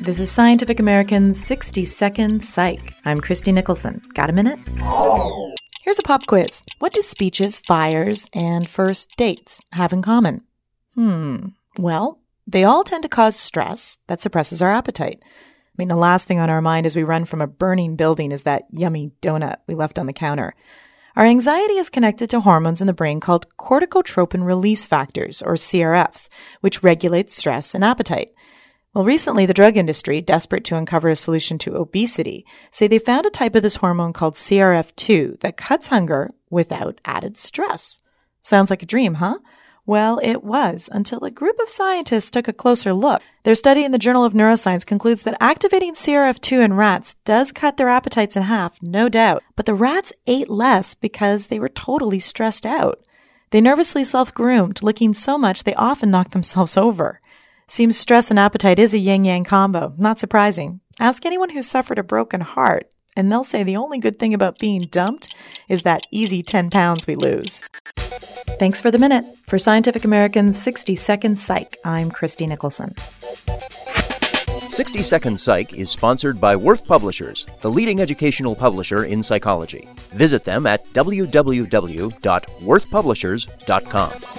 This is Scientific American's 60 Second Psych. I'm Christie Nicholson. Got a minute? Here's a pop quiz. What do speeches, fires, and first dates have in common? Hmm. Well, they all tend to cause stress that suppresses our appetite. I mean, the last thing on our mind as we run from a burning building is that yummy donut we left on the counter. Our anxiety is connected to hormones in the brain called corticotropin release factors, or CRFs, which regulate stress and appetite. Well, recently, the drug industry, desperate to uncover a solution to obesity, say they found a type of this hormone called CRF2 that cuts hunger without added stress. Sounds like a dream, huh? Well, it was until a group of scientists took a closer look. Their study in the Journal of Neuroscience concludes that activating CRF2 in rats does cut their appetites in half, no doubt, but the rats ate less because they were totally stressed out. They nervously self groomed, licking so much they often knocked themselves over. Seems stress and appetite is a yin yang combo. Not surprising. Ask anyone who's suffered a broken heart, and they'll say the only good thing about being dumped is that easy 10 pounds we lose. Thanks for the minute. For Scientific American's 60 Second Psych, I'm Christie Nicholson. 60 Second Psych is sponsored by Worth Publishers, the leading educational publisher in psychology. Visit them at www.worthpublishers.com.